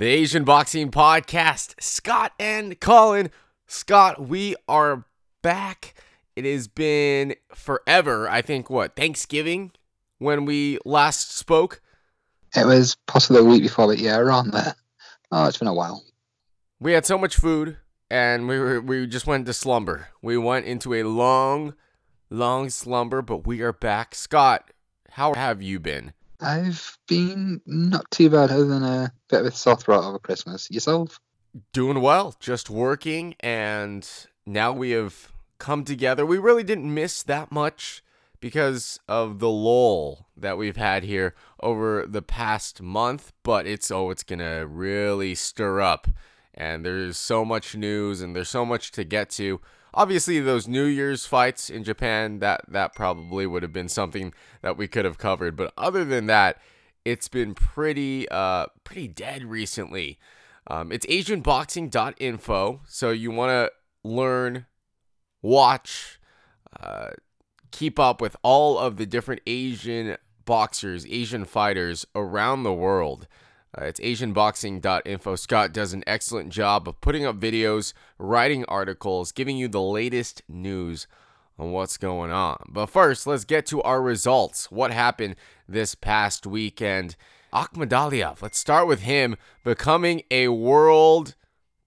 the Asian Boxing Podcast. Scott and Colin. Scott, we are back. It has been forever. I think, what, Thanksgiving when we last spoke? It was possibly a week before, but yeah, around there. Oh, it's been a while. We had so much food and we were, we just went to slumber. We went into a long, long slumber, but we are back. Scott, how have you been? I've been not too bad, other than a bit of a sore throat over Christmas. Yourself? Doing well, just working, and now we have come together. We really didn't miss that much because of the lull that we've had here over the past month, but it's oh, it's gonna really stir up, and there's so much news and there's so much to get to obviously those New Year's fights in Japan that that probably would have been something that we could have covered. But other than that, it's been pretty uh pretty dead recently. Um, it's AsianBoxing.info, so you want to learn, watch, uh, keep up with all of the different Asian boxers, Asian fighters around the world. Uh, it's AsianBoxing.info. Scott does an excellent job of putting up videos, writing articles, giving you the latest news on what's going on. But first, let's get to our results. What happened this past weekend? Akhmadaliev, let's start with him becoming a world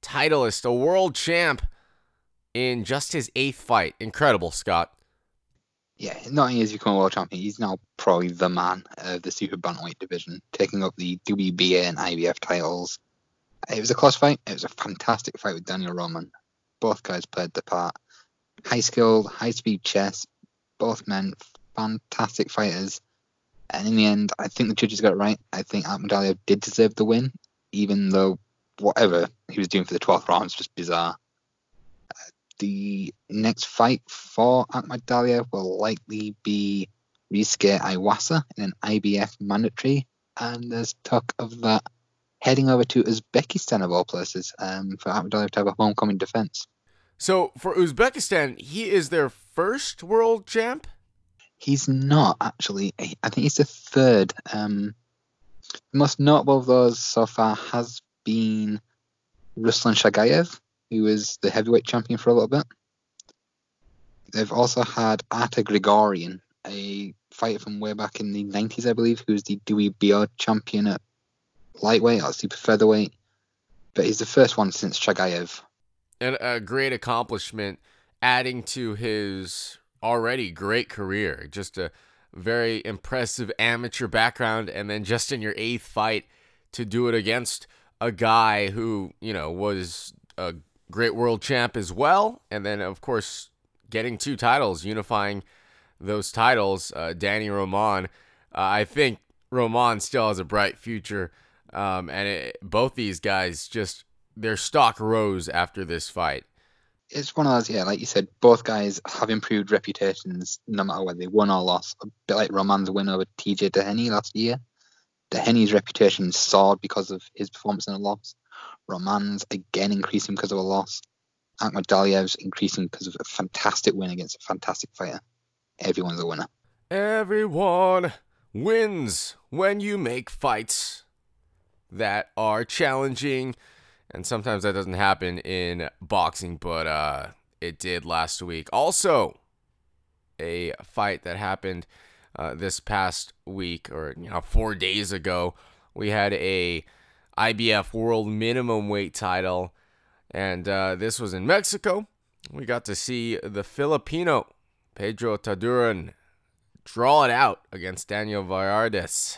titleist, a world champ in just his eighth fight. Incredible, Scott yeah, not only is become world champion, he's now probably the man of the super bantamweight division, taking up the WBA and IBF titles. It was a close fight. It was a fantastic fight with Daniel Roman. Both guys played the part. High skilled, high speed chess. Both men, fantastic fighters. And in the end, I think the judges got it right. I think Akhmadaliev did deserve the win, even though whatever he was doing for the 12th round was just bizarre the next fight for Akhmadaliev will likely be Ryusuke Iwasa in an IBF mandatory, and there's talk of that heading over to Uzbekistan of all places um, for Akhmadaliev to have a homecoming defense. So for Uzbekistan, he is their first world champ. He's not actually. I think he's the third. Um, the most notable of those so far has been Ruslan Chagayev, who was the heavyweight champion for a little bit. They've also had Artur Grigorian, a fighter from way back in the 90s, I believe, who was the WBO champion at lightweight or super featherweight. But he's the first one since Chagayev. And a great accomplishment, adding to his already great career. Just a very impressive amateur background, and then just in your eighth fight to do it against a guy who, you know, was a great world champ as well. And then, of course, getting two titles, unifying those titles. Uh, Danny Roman, uh, I think Roman still has a bright future. Um, and it, both these guys just, their stock rose after this fight. It's one of those, yeah, like you said, both guys have improved reputations no matter whether they won or lost. A bit like Roman's win over TJ Doheny last year. Doheny's reputation soared because of his performance in a loss. Roman's again increasing because of a loss. Akhmadaliev's increasing because of a fantastic win against a fantastic fighter. Everyone's a winner. Everyone wins when you make fights that are challenging. And sometimes that doesn't happen in boxing, but uh, it did last week. Also, a fight that happened uh, this past week, or you know, four days ago, we had a IBF World Minimum Weight title, and uh, this was in Mexico. We got to see the Filipino Pedro Taduran draw it out against Daniel Valladares.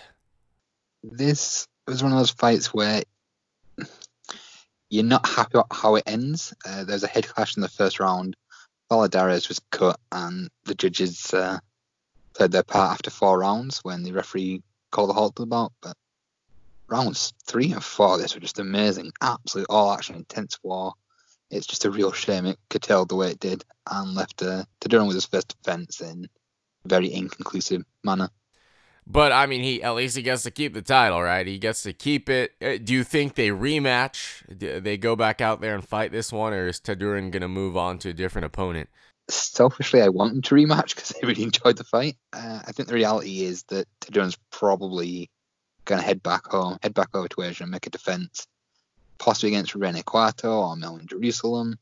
This was one of those fights where you're not happy about how it ends. Uh, there's a head clash in the first round. Valladares was cut, and the judges uh, played their part after four rounds when the referee called a halt to the bout. But rounds three and four, this were just amazing. Absolute all action, intense war. It's just a real shame it curtailed the way it did and left uh, Taduran with his first defense in a very inconclusive manner. But I mean, he at least he gets to keep the title, right? He gets to keep it. Uh, do you think they rematch? Do they go back out there and fight this one, or is Taduran gonna move on to a different opponent? Selfishly, I want them to rematch because I really enjoyed the fight. Uh, I think the reality is that Taduran's probably going to head back home, head back over to Asia and make a defense. possibly against Rene or Melvin Jerusalem.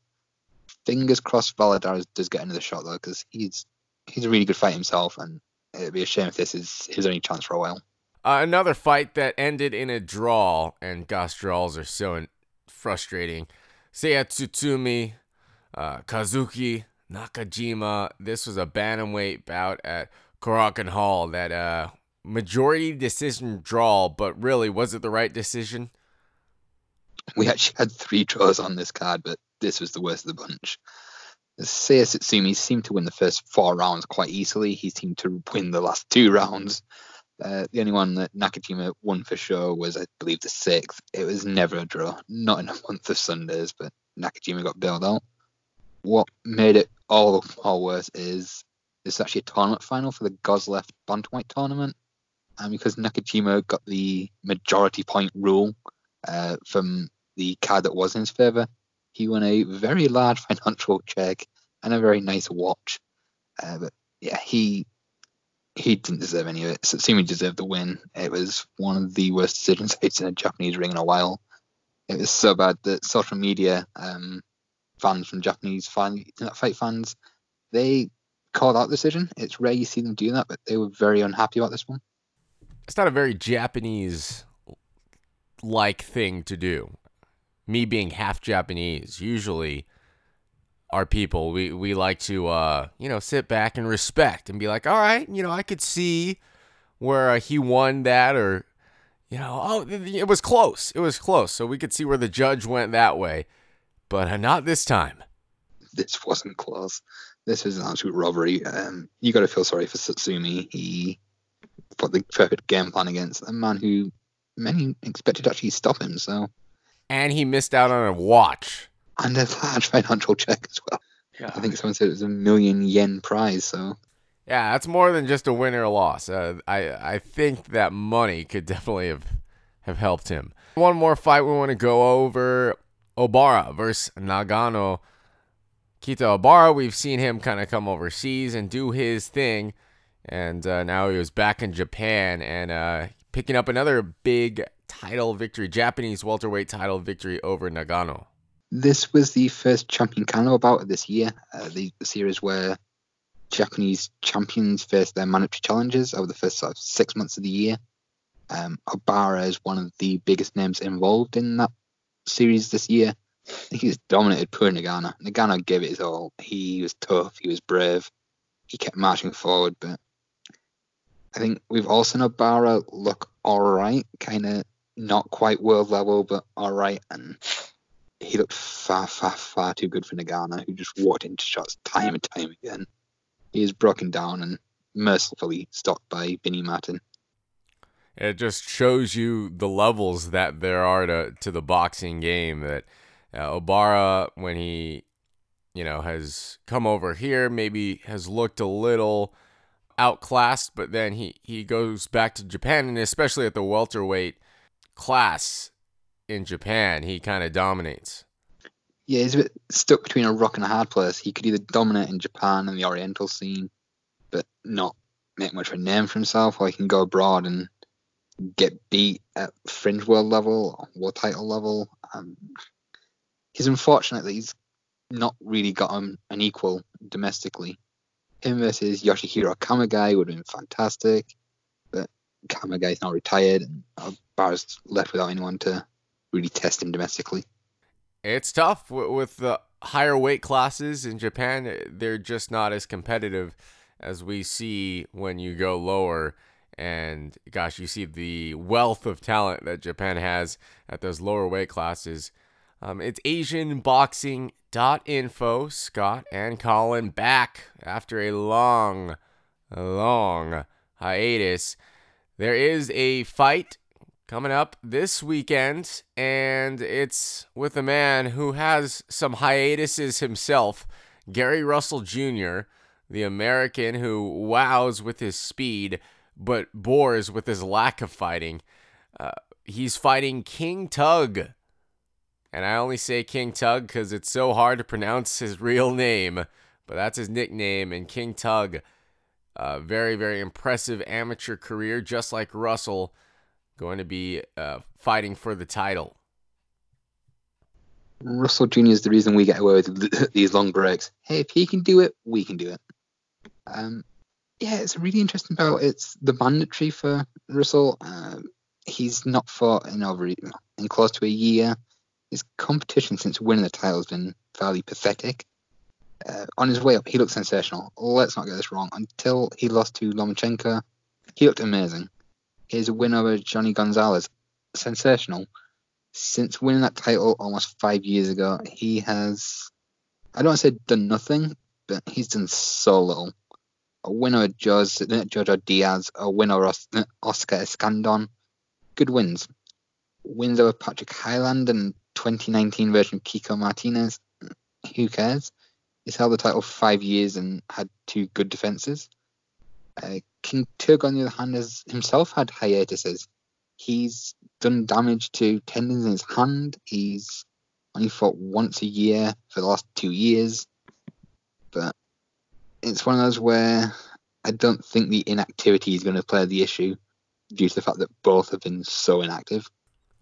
Fingers crossed Valladares does get another shot though, because he's he's a really good fight himself, and it'd be a shame if this is his only chance for a while. Uh, another fight that ended in a draw, and gosh, draws are so frustrating. Seiya Tsutsumi, uh, Kazuki Nakajima. This was a bantamweight bout at Korakuen Hall that uh, majority decision draw, but really, was it the right decision? We actually had three draws on this card, but this was the worst of the bunch. Seiya Tsutsumi seemed to win the first four rounds quite easily. He seemed to win the last two rounds. Uh, the only one that Nakajima won for sure was, I believe, the sixth. It was never a draw, not in a month of Sundays, but Nakajima got bailed out. What made it all all worse is it's actually a tournament final for the God's Left Bantamweight tournament, and because Nakajima got the majority point rule uh, from the card that was in his favor, he won a very large financial check and a very nice watch. Uh, but yeah, he he didn't deserve any of it. Tsutsumi deserved the win. It was one of the worst decisions I've seen in a Japanese ring in a while. It was so bad that social media um, fans from Japanese fan, fight fans, they called out the decision. It's rare you see them do that, but they were very unhappy about this one. It's not a very Japanese like thing to do me being half Japanese, usually our people, we, we like to, uh, you know, sit back and respect and be like, all right, you know, I could see where uh, he won that or, you know, oh, it was close. It was close. So we could see where the judge went that way, but uh, not this time. This wasn't close. This was an absolute robbery. Um, you got to feel sorry for Tsutsumi. He put the perfect game plan against a man who many expected to actually stop him. So and he missed out on a watch and a large financial check as well. Yeah. I think someone said it was a million yen prize. So yeah, that's more than just a win or a loss. Uh, I I think that money could definitely have have helped him. One more fight we want to go over: Obara versus Nagano. Keita Obara, we've seen him kind of come overseas and do his thing, and uh, now he was back in Japan and uh, picking up another big title victory, Japanese welterweight title victory over Nagano. This was the first champion Carnival bout this year, uh, the, series where Japanese champions face their mandatory challenges over the first sort of six months of the year. Um, Obara is one of the biggest names involved in that series this year. He's dominated poor Nagano. Nagano gave it his all. He was tough. He was brave. He kept marching forward, but I think we've also seen Obara look all right, kind of not quite world level, but all right. And he looked far, far, far too good for Nagano, who just walked into shots time and time again. He is broken down and mercifully stopped by Vinny Martin. It just shows you the levels that there are to, to the boxing game. That uh, Obara, when he, you know, has come over here, maybe has looked a little outclassed, but then he, he goes back to Japan, and especially at the welterweight class in Japan, he kind of dominates. Yeah, he's a bit stuck between a rock and a hard place. He could either dominate in Japan and the Oriental scene, but not make much of a name for himself, or he can go abroad and get beat at fringe world level, or world title level. Um, he's unfortunate that he's not really got an equal domestically. Him versus Yoshihiro Kamegai would have been fantastic. But Kamegai's now retired, and Bar's left without anyone to really test him domestically. It's tough with the higher weight classes in Japan. They're just not as competitive as we see when you go lower. And gosh, you see the wealth of talent that Japan has at those lower weight classes. Um, it's AsianBoxing.info. Scott and Colin back after a long, long hiatus. There is a fight coming up this weekend, and it's with a man who has some hiatuses himself, Gary Russell Jr., the American who wows with his speed but bores with his lack of fighting. Uh, he's fighting King Tug. And I only say King Tug because it's so hard to pronounce his real name, but that's his nickname. And King Tug uh, very, very impressive amateur career, just like Russell, going to be uh, fighting for the title. Russell Jr. is the reason we get away with these long breaks. Hey, if he can do it, we can do it. Um, yeah, it's a really interesting bout. It's the mandatory for Russell. Um, he's not fought in over in close to a year. His competition since winning the title has been fairly pathetic. Uh, on his way up, he looked sensational. Let's not get this wrong. Until he lost to Lomachenko, he looked amazing. His win over Johnny Gonzalez, sensational. Since winning that title almost five years ago, he has, I don't want to say done nothing, but he's done so little. A win over Jose, Jojo Diaz, a win over Oscar Escandon. Good wins. Wins over Patrick Hyland and 2019 version Kiko Martinez. Who cares? He's held the title five years and had two good defenses. Uh, King Tug, on the other hand, has himself had hiatuses. He's done damage to tendons in his hand. He's only fought once a year for the last two years. But it's one of those where I don't think the inactivity is going to play the issue due to the fact that both have been so inactive.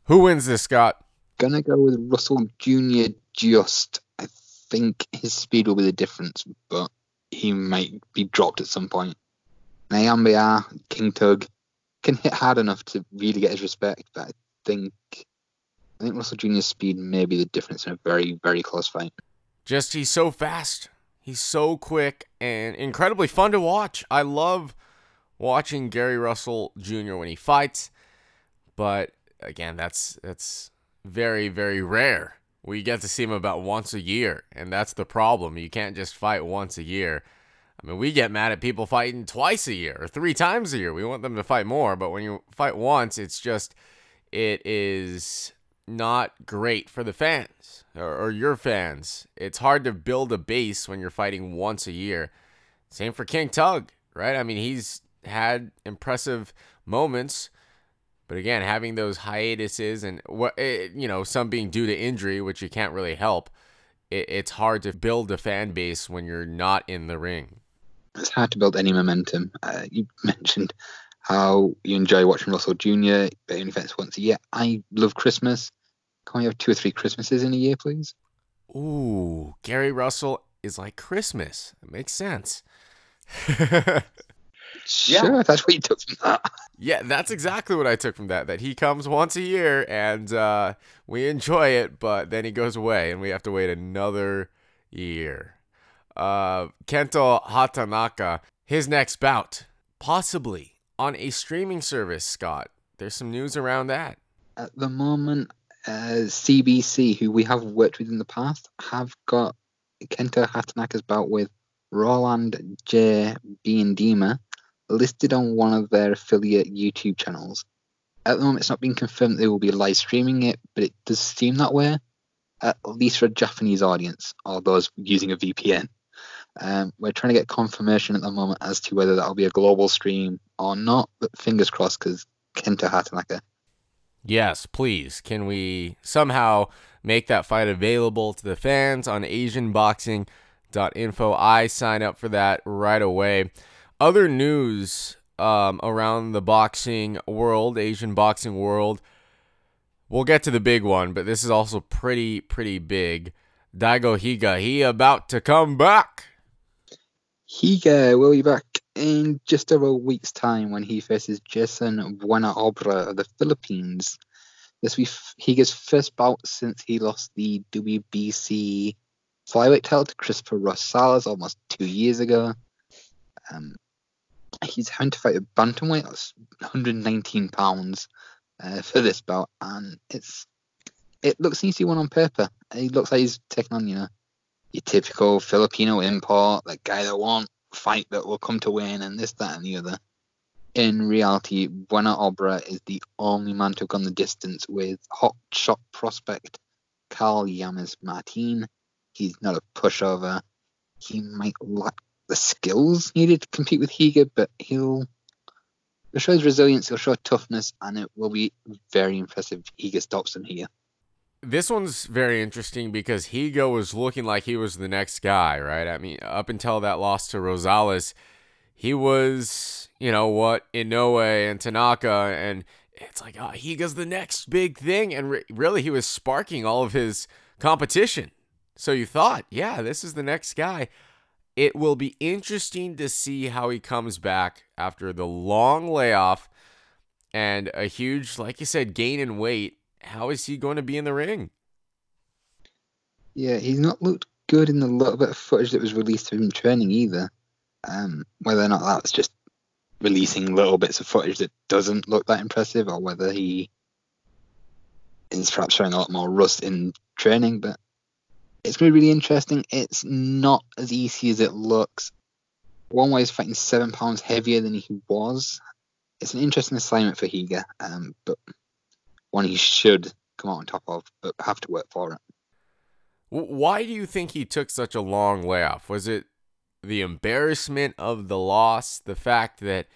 Who wins this, Scott? Gonna go with Russell Jr. Just I think his speed will be the difference, but he might be dropped at some point. Nyambayar, King Tug can hit hard enough to really get his respect, but I think I think Russell Jr.'s speed may be the difference in a very, very close fight. Just he's so fast. He's so quick and incredibly fun to watch. I love watching Gary Russell Jr. when he fights, but again, that's that's very, very rare. We get to see him about once a year, and that's the problem. You can't just fight once a year. I mean, we get mad at people fighting twice a year or three times a year. We want them to fight more, but when you fight once, it's just, it is not great for the fans or, or, your fans. It's hard to build a base when you're fighting once a year. Same for King Tug, right? I mean, he's had impressive moments, but again, having those hiatuses and what eh, you know, some being due to injury, which you can't really help. It, it's hard to build a fan base when you're not in the ring it's hard to build any momentum. Uh, you mentioned how you enjoy watching Russell Jr. but only fights once a year. I love Christmas. Can we have two or three Christmases in a year, please? Ooh, Gary Russell is like Christmas. It makes sense. sure, yeah. that's what you took from that. Yeah, that's exactly what I took from that. That he comes once a year and uh, we enjoy it, but then he goes away and we have to wait another year uh, Kento Hatanaka, his next bout, possibly on a streaming service, Scott. There's some news around that. At the moment, uh, CBC, who we have worked with in the past, have got Kento Hatanaka's bout with Roland J. Biendema listed on one of their affiliate YouTube channels. At the moment, it's not been confirmed they will be live streaming it, but it does seem that way, at least for a Japanese audience or those using a VPN. Um, we're trying to get confirmation at the moment as to whether that'll be a global stream or not, but fingers crossed because Kento Hatanaka. Yes, please. Can we somehow make that fight available to the fans on AsianBoxing.info? I sign up for that right away. Other news um, around the boxing world, Asian boxing world. We'll get to the big one, but this is also pretty, pretty big. Daigo Higa, he about to come back. Higa will be back in just over a week's time when he faces Jason Buenaobra of the Philippines. This will be Higa's first bout since he lost the WBC flyweight title to Christopher Rosales almost two years ago. Um, he's having to fight a bantamweight, that's 119 pounds uh, for this bout, and it's it looks easy one on paper. He looks like he's taking on, you know, your typical Filipino import, that guy that won't fight that will come to win and this, that, and the other. In reality, Buenaobra is the only man to have gone the distance with hot shot prospect Carl Jammes Martin. He's not a pushover. He might lack the skills needed to compete with Higa, but he'll, he'll show his resilience, he'll show toughness, and it will be very impressive if Higa stops him here this one's very interesting because Higa was looking like he was the next guy, right? I mean, up until that loss to Rosales, he was, you know, what Inoue and Tanaka, and it's like ah, oh, Higa's the next big thing, and re- really he was sparking all of his competition. So you thought, yeah, this is the next guy. It will be interesting to see how he comes back after the long layoff and a huge, like you said, gain in weight. How is he going to be in the ring? Yeah, he's not looked good in the little bit of footage that was released of him training either. Um, whether or not that's just releasing little bits of footage that doesn't look that impressive, or whether he is perhaps showing a lot more rust in training, but it's going to be really interesting. It's not as easy as it looks. One way is fighting seven pounds heavier than he was. It's an interesting assignment for Higa, um, but one he should come out on top of, but have to work for it. Why do you think he took such a long layoff? Was it the embarrassment of the loss, the fact that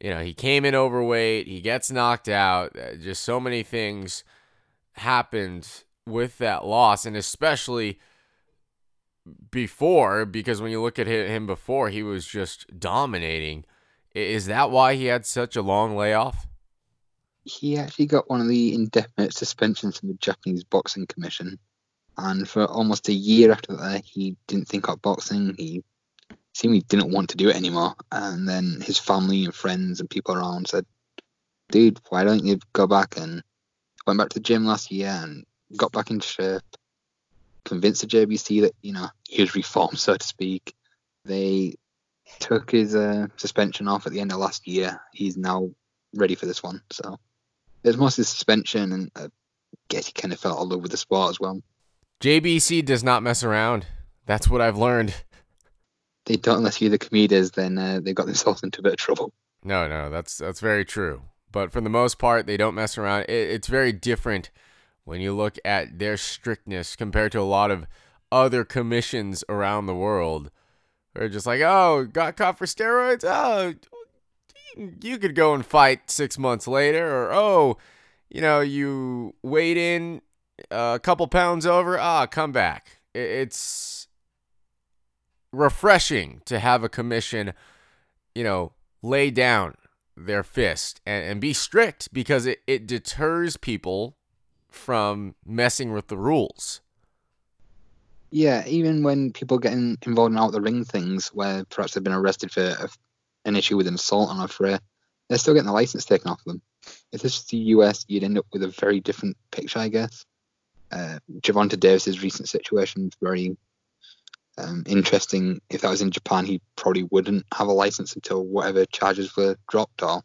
you know he came in overweight, he gets knocked out, uh, just so many things happened with that loss, and especially before, because when you look at him before, he was just dominating. Is that why he had such a long layoff? He actually got one of the indefinite suspensions from the Japanese Boxing Commission. And for almost a year after that, he didn't think up boxing. He he didn't want to do it anymore. And then his family and friends and people around said, dude, why don't you go back and went back to the gym last year and got back in shape, convinced the JBC that you know he was reformed, so to speak. They took his uh, suspension off at the end of last year. He's now ready for this one. So there's mostly suspension, and I guess he kind of fell all over the spot as well. JBC does not mess around. That's what I've learned. They don't unless you're the Kamedas, then uh, they got themselves into a bit of trouble. No, no, that's that's very true. But for the most part, they don't mess around. It, it's very different when you look at their strictness compared to a lot of other commissions around the world. They're just like, oh, got caught for steroids? Oh, you could go and fight six months later. Or, oh, you know, you weighed in a couple pounds over. Ah, come back. It's refreshing to have a commission, you know, lay down their fist and, and be strict because it, it deters people from messing with the rules. Yeah, even when people get involved in out the ring things where perhaps they've been arrested for a, an issue with an assault on a fray, they're still getting the license taken off them. If this was the US, you'd end up with a very different picture, I guess. Uh, Gervonta Davis's recent situation is very um, interesting. If that was in Japan, he probably wouldn't have a license until whatever charges were dropped or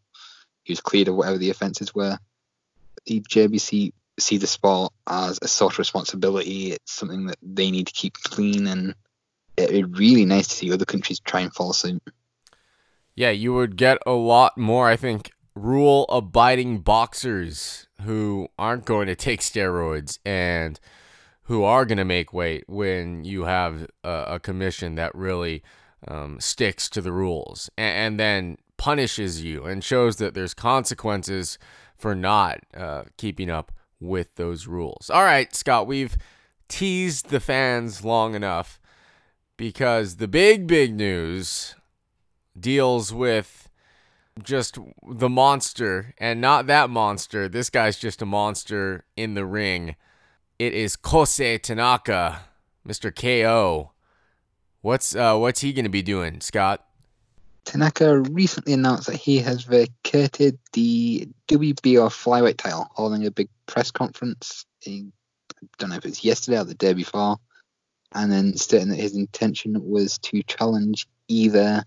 he was cleared of whatever the offences were. The JBC see the sport as a social responsibility. It's something that they need to keep clean, and it'd be really nice to see other countries try and follow suit. Yeah, you would get a lot more, I think, rule abiding boxers who aren't going to take steroids and who are going to make weight when you have a, a commission that really um, sticks to the rules and, and, then punishes you and shows that there's consequences for not uh, keeping up with those rules. All right, Scott, we've teased the fans long enough because the big, big news deals with just the monster and not that monster. This guy's just a monster in the ring. It is Kosei Tanaka, Mr. KO. What's uh, what's he going to be doing, Scott? Tanaka recently announced that he has vacated the WBO flyweight title, holding a big press conference. I don't know if it's yesterday or the day before, and then stating that his intention was to challenge either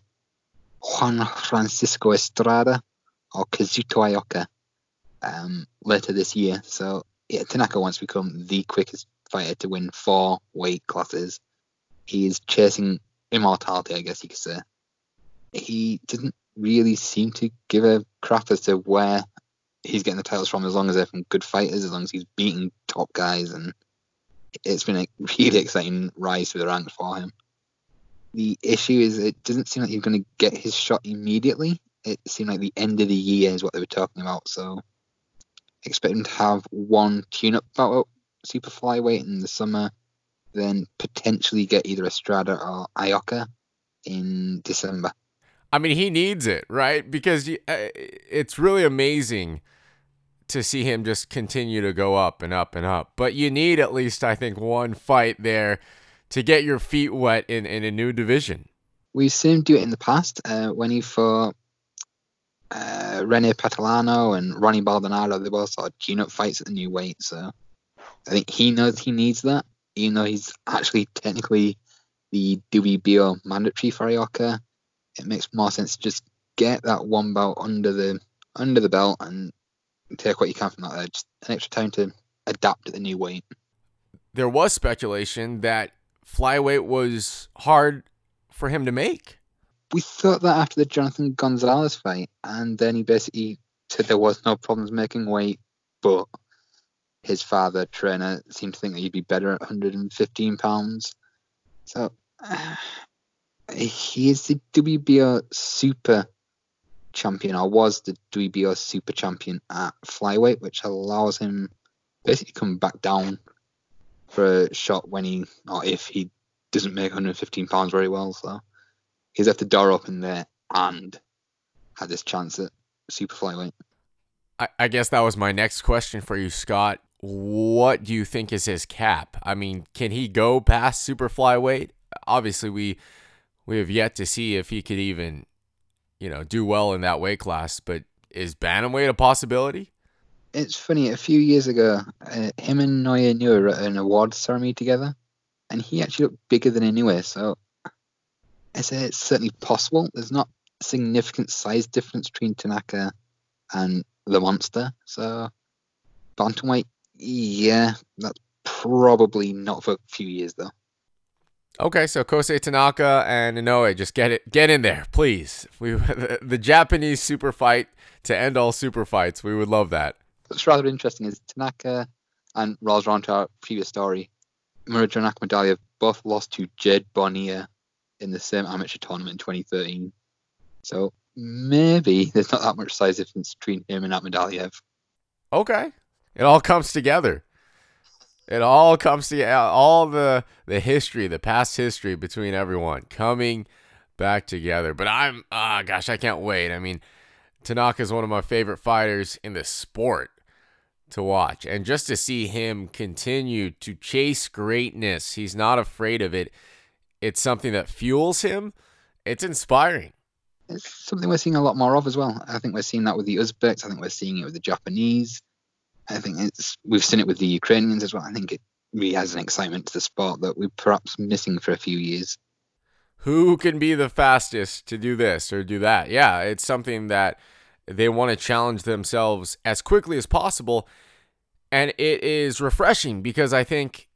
Juan Francisco Estrada or Kazuto Ioka um, later this year. So yeah, Tanaka wants to become the quickest fighter to win four weight classes. He is chasing immortality, I guess you could say he didn't really seem to give a crap as to where he's getting the titles from, as long as they're from good fighters, as long as he's beating top guys, and it's been a really exciting rise through the ranks for him. The issue is it doesn't seem like he's going to get his shot immediately. It seemed like the end of the year is what they were talking about, so expect him to have one tune-up bout super flyweight in the summer, then potentially get either Estrada or Ioka in December. I mean, he needs it, right? Because uh, it's really amazing to see him just continue to go up and up and up. But you need at least, I think, one fight there to get your feet wet in, in a new division. We've seen him do it in the past uh, when he fought uh, Rene Patilano and Ronnie Baldonado. They both sort of tune up fights at the new weight. So I think he knows he needs that, even though he's actually technically the WBO mandatory for Ioka. It makes more sense to just get that one belt under the under the belt and take what you can from that. There. Just an extra time to adapt to the new weight. There was speculation that flyweight was hard for him to make. We thought that after the Jonathan Gonzalez fight, and then he basically said there was no problems making weight, but his father trainer seemed to think that he'd be better at 115 pounds. So uh, he is the WBO super champion, or was the WBO super champion at flyweight, which allows him basically come back down for a shot when he or if he doesn't make 115 pounds very well. So he's left the door open there and had this chance at super flyweight. I, I guess that was my next question for you, Scott. What do you think is his cap? I mean, can he go past super flyweight? Obviously, we we have yet to see if he could even, you know, do well in that weight class. But is bantamweight a possibility? It's funny. A few years ago, uh, him and Naoya Inoue were at an awards ceremony together, and he actually looked bigger than Inoue. So I say it's certainly possible. There's not significant size difference between Tanaka and the monster. So bantamweight, yeah, that's probably not for a few years though. Okay, so Kosei Tanaka and Inoue, just get it, get in there, please. We the, the Japanese super fight to end all super fights. We would love that. What's rather interesting is Tanaka and Rolls around to our previous story. Murodjon Akhmadaliev both lost to Jed Bonilla in the same amateur tournament in 2013. So maybe there's not that much size difference between him and Akhmadaliev. Okay, it all comes together. It all comes to all the the history, the past history between everyone coming back together. But I'm ah oh gosh, I can't wait. I mean, Tanaka is one of my favorite fighters in the sport to watch, and just to see him continue to chase greatness, he's not afraid of it. It's something that fuels him. It's inspiring. It's something we're seeing a lot more of as well. I think we're seeing that with the Uzbeks. I think we're seeing it with the Japanese. I think it's we've seen it with the Ukrainians as well. I think it really has an excitement to the sport that we're perhaps missing for a few years. Who can be the fastest to do this or do that? Yeah, it's something that they want to challenge themselves as quickly as possible. And it is refreshing because I think,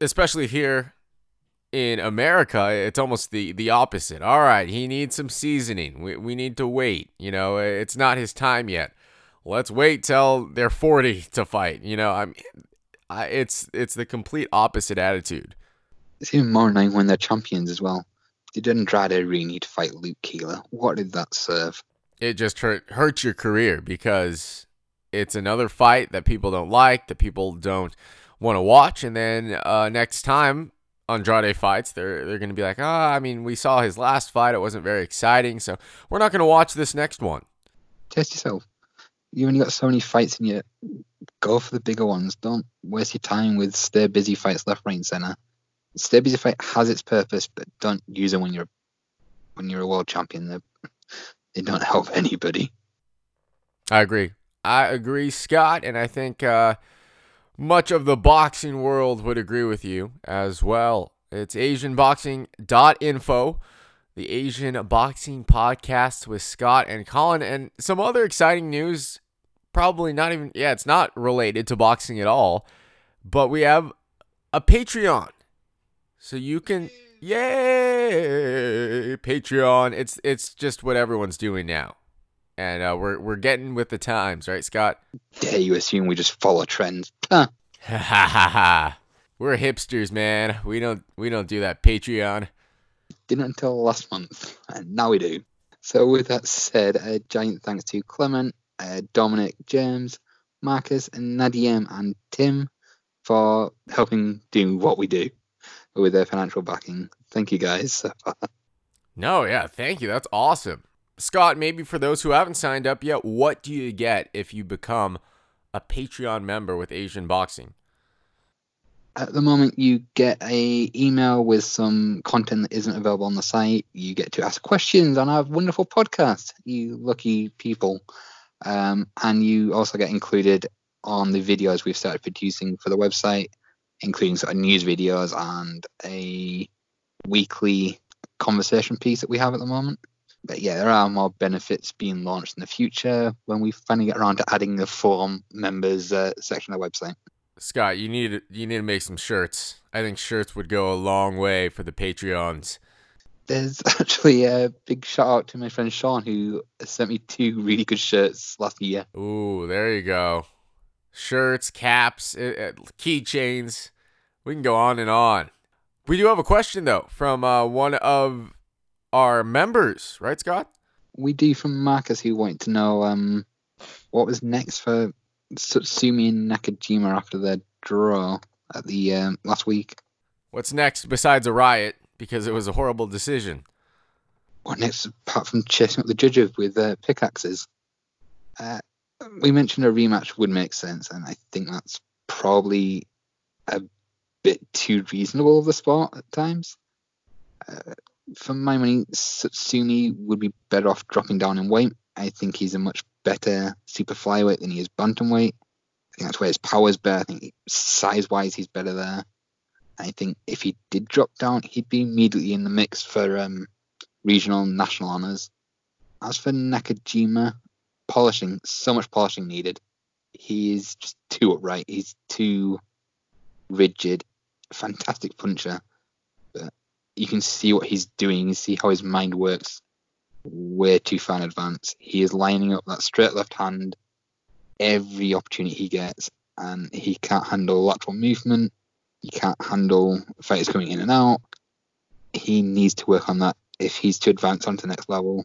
especially here in America, it's almost the, the opposite. All right, he needs some seasoning. We, we need to wait. You know, it's not his time yet let's wait till they're 40 to fight. You know, I'm, I, it's it's the complete opposite attitude. It's even more annoying when they're champions as well. They Did Andrade really need to fight Luke Keeler? What did that serve? It just hurt hurts your career because it's another fight that people don't like, that people don't want to watch, and then uh, next time Andrade fights, they're they're going to be like, ah, oh, I mean, we saw his last fight; it wasn't very exciting, so we're not going to watch this next one. Test yourself you only got so many fights in you. Go for the bigger ones. Don't waste your time with stay busy fights left, right, and center. Stay busy fight has its purpose, but don't use it when you're when you're a world champion. They they don't help anybody. I agree. I agree, Scott, and I think uh, much of the boxing world would agree with you as well. It's AsianBoxing.info the Asian Boxing Podcast with Scott and Colin, and some other exciting news. Probably not even, yeah, it's not related to boxing at all, but we have a Patreon. So you can, yay, Patreon. It's it's just what everyone's doing now, and uh, we're we're getting with the times, right, Scott? Yeah, you assume we just follow trends. Huh. Ha ha ha! We're hipsters, man. We don't we don't do that Patreon didn't until last month, and now we do. So, with that said, a giant thanks to Clement, uh, Dominic, James, Marcus, and Nadiem and Tim for helping do what we do with their financial backing. Thank you guys. no, yeah, thank you. That's awesome. Scott, maybe for those who haven't signed up yet, what do you get if you become a Patreon member with Asian Boxing? At the moment, you get a email with some content that isn't available on the site. You get to ask questions on our wonderful podcast, you lucky people. Um, and you also get included on the videos we've started producing for the website, including sort of news videos and a weekly conversation piece that we have at the moment. But yeah, there are more benefits being launched in the future when we finally get around to adding the forum members uh, section of the website. Scott, you need you need to make some shirts. I think shirts would go a long way for the Patreons. There's actually a big shout out to my friend Sean who sent me two really good shirts last year. Ooh, there you go. Shirts, caps, uh, keychains. We can go on and on. We do have a question though from uh, one of our members, right, Scott? We do from Marcus who wanted to know um, what was next for Tsutsumi and Nakajima after their draw at the um, last week. What's next besides a riot because it was a horrible decision? What next apart from chasing up the judges with uh, pickaxes? Uh, we mentioned a rematch would make sense, and I think that's probably a bit too reasonable of the spot at times. Uh, for my money, Tsutsumi would be better off dropping down in weight. I think he's a much better super flyweight than he is bantamweight. I think that's where his power is better. I think size wise, he's better there. I think if he did drop down, he'd be immediately in the mix for um, regional and national honors. As for Nakajima, polishing, so much polishing needed. He is just too upright. He's too rigid. Fantastic puncher, but you can see what he's doing. You see how his mind works way too far in advance. He is lining up that straight left hand every opportunity he gets, and he can't handle lateral movement. He can't handle fighters coming in and out. He needs to work on that if he's to advance onto the next level.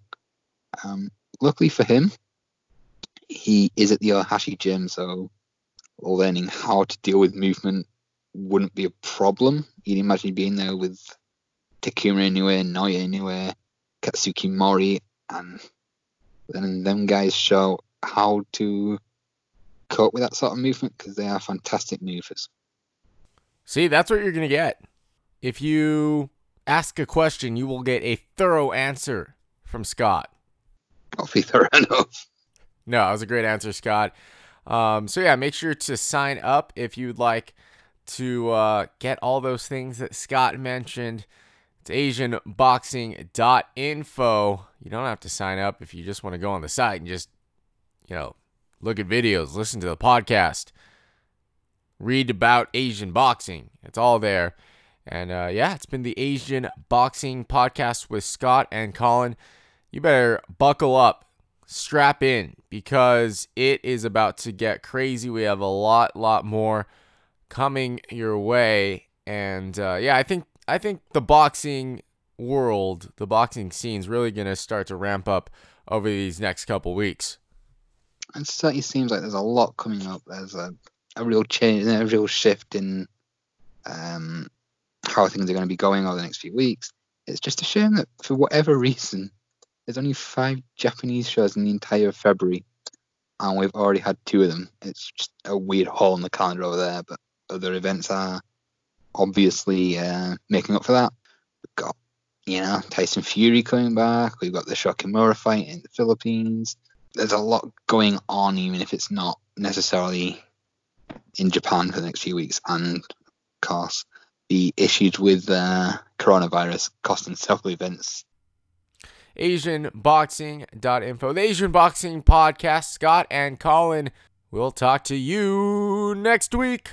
Um, luckily for him, he is at the Ohashi gym, so learning how to deal with movement wouldn't be a problem. You'd imagine being there with Takuma Inoue, Naoya Inoue, Katsuki Mori, and then them guys show how to cope with that sort of movement because they are fantastic movers. See, that's what you're going to get. If you ask a question, you will get a thorough answer from Scott. Hopefully, thorough enough. No, that was a great answer, Scott. Um, so, yeah, make sure to sign up if you'd like to uh, get all those things that Scott mentioned. It's AsianBoxing.info. You don't have to sign up if you just want to go on the site and just, you know, look at videos, listen to the podcast, read about Asian boxing. It's all there. And uh, yeah, it's been the Asian Boxing Podcast with Scott and Colin. You better buckle up, strap in, because it is about to get crazy. We have a lot, lot more coming your way. And uh, yeah, I think I think the boxing world, the boxing scene is really going to start to ramp up over these next couple weeks. It certainly seems like there's a lot coming up. There's a, a real change, a real shift in um, how things are going to be going over the next few weeks. It's just a shame that for whatever reason, there's only five Japanese shows in the entire February, and we've already had two of them. It's just a weird hole in the calendar over there, but other events are obviously uh, making up for that. We've got, you know, Tyson Fury coming back. We've got the Sho Kimura fight in the Philippines. There's a lot going on, even if it's not necessarily in Japan for the next few weeks. And, of course, the issues with uh, coronavirus costing several events. AsianBoxing.info. The Asian Boxing Podcast. Scott and Colin We'll talk to you next week.